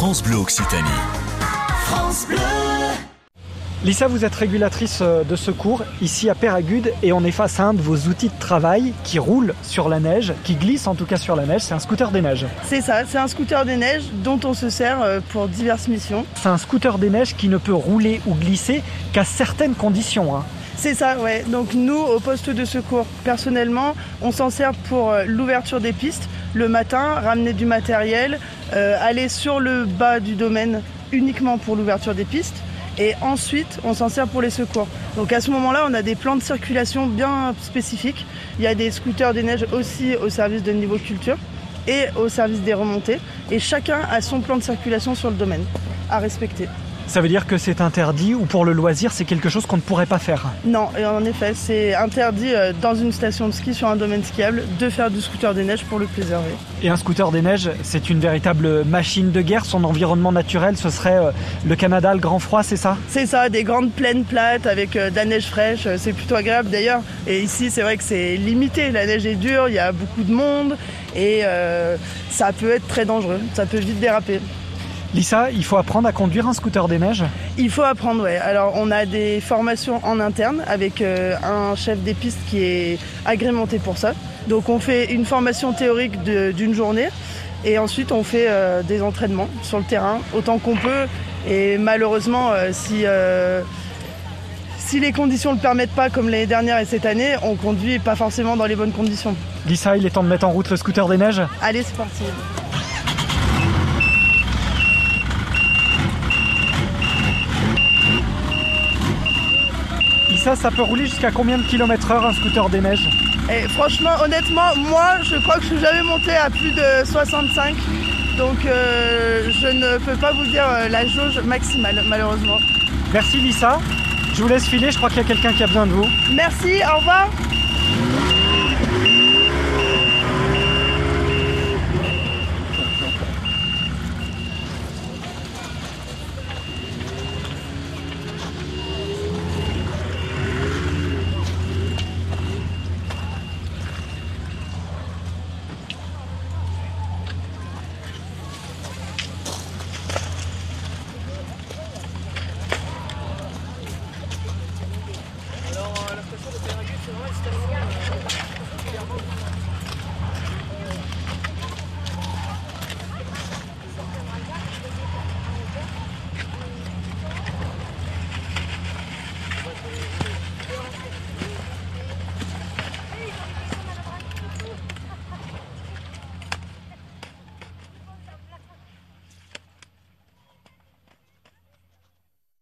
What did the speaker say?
France Bleu Occitanie. France Bleu. Lisa, vous êtes régulatrice euh, de secours ici à Péragude et on est face à un de vos outils de travail qui roule sur la neige, qui glisse en tout cas sur la neige, c'est un scooter des neiges. C'est ça, c'est un scooter des neiges dont on se sert euh, pour diverses missions. C'est un scooter des neiges qui ne peut rouler ou glisser qu'à certaines conditions. hein. C'est ça, ouais. Donc nous, au poste de secours, personnellement, on s'en sert pour euh, l'ouverture des pistes, le matin, ramener du matériel, euh, aller sur le bas du domaine uniquement pour l'ouverture des pistes. Et ensuite, on s'en sert pour les secours. Donc à ce moment-là, on a des plans de circulation bien spécifiques. Il y a des scooters des neiges aussi au service de niveau culture et au service des remontées. Et chacun a son plan de circulation sur le domaine à respecter. Ça veut dire que c'est interdit ou pour le loisir, c'est quelque chose qu'on ne pourrait pas faire. Non, et en effet, c'est interdit euh, dans une station de ski sur un domaine skiable de faire du scooter des neiges pour le plaisir. oui. Et un scooter des neiges, c'est une véritable machine de guerre. Son environnement naturel, ce serait euh, le Canada, le grand froid, c'est ça? C'est ça, des grandes plaines plates avec euh, de la neige fraîche, c'est plutôt agréable d'ailleurs. Et ici, c'est vrai que c'est limité, la neige est dure, il y a beaucoup de monde et euh, ça peut être très dangereux, ça peut vite déraper. Lisa, il faut apprendre à conduire un scooter des neiges Il faut apprendre, ouais. Alors, on a des formations en interne avec euh, un chef des pistes qui est agrémenté pour ça. Donc, on fait une formation théorique d'une journée et ensuite on fait euh, des entraînements sur le terrain autant qu'on peut. Et malheureusement, euh, si, euh, si les conditions ne le permettent pas, comme l'année dernière et cette année, on conduit pas forcément dans les bonnes conditions. Lisa, il est temps de mettre en route le scooter des neiges Allez, c'est parti. Ça peut rouler jusqu'à combien de kilomètres heure un scooter des neiges Et franchement, honnêtement, moi, je crois que je suis jamais monté à plus de 65. Donc, euh, je ne peux pas vous dire euh, la jauge maximale, malheureusement. Merci Lisa. Je vous laisse filer, je crois qu'il y a quelqu'un qui a besoin de vous. Merci, au revoir. Thank you.